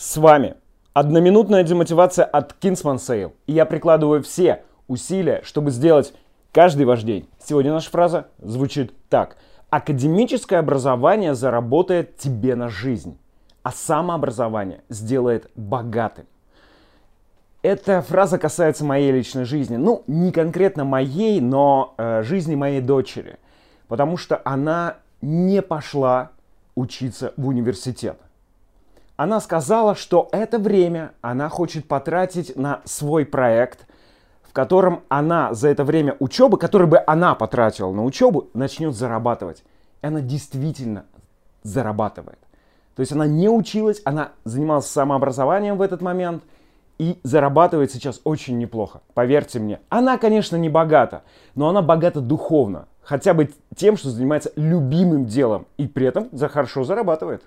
С вами одноминутная демотивация от Kingsman Sale. И я прикладываю все усилия, чтобы сделать каждый ваш день. Сегодня наша фраза звучит так. Академическое образование заработает тебе на жизнь, а самообразование сделает богатым. Эта фраза касается моей личной жизни. Ну, не конкретно моей, но э, жизни моей дочери. Потому что она не пошла учиться в университет она сказала, что это время она хочет потратить на свой проект, в котором она за это время учебы, который бы она потратила на учебу, начнет зарабатывать. И она действительно зарабатывает. То есть она не училась, она занималась самообразованием в этот момент и зарабатывает сейчас очень неплохо. Поверьте мне. Она, конечно, не богата, но она богата духовно. Хотя бы тем, что занимается любимым делом и при этом за хорошо зарабатывает.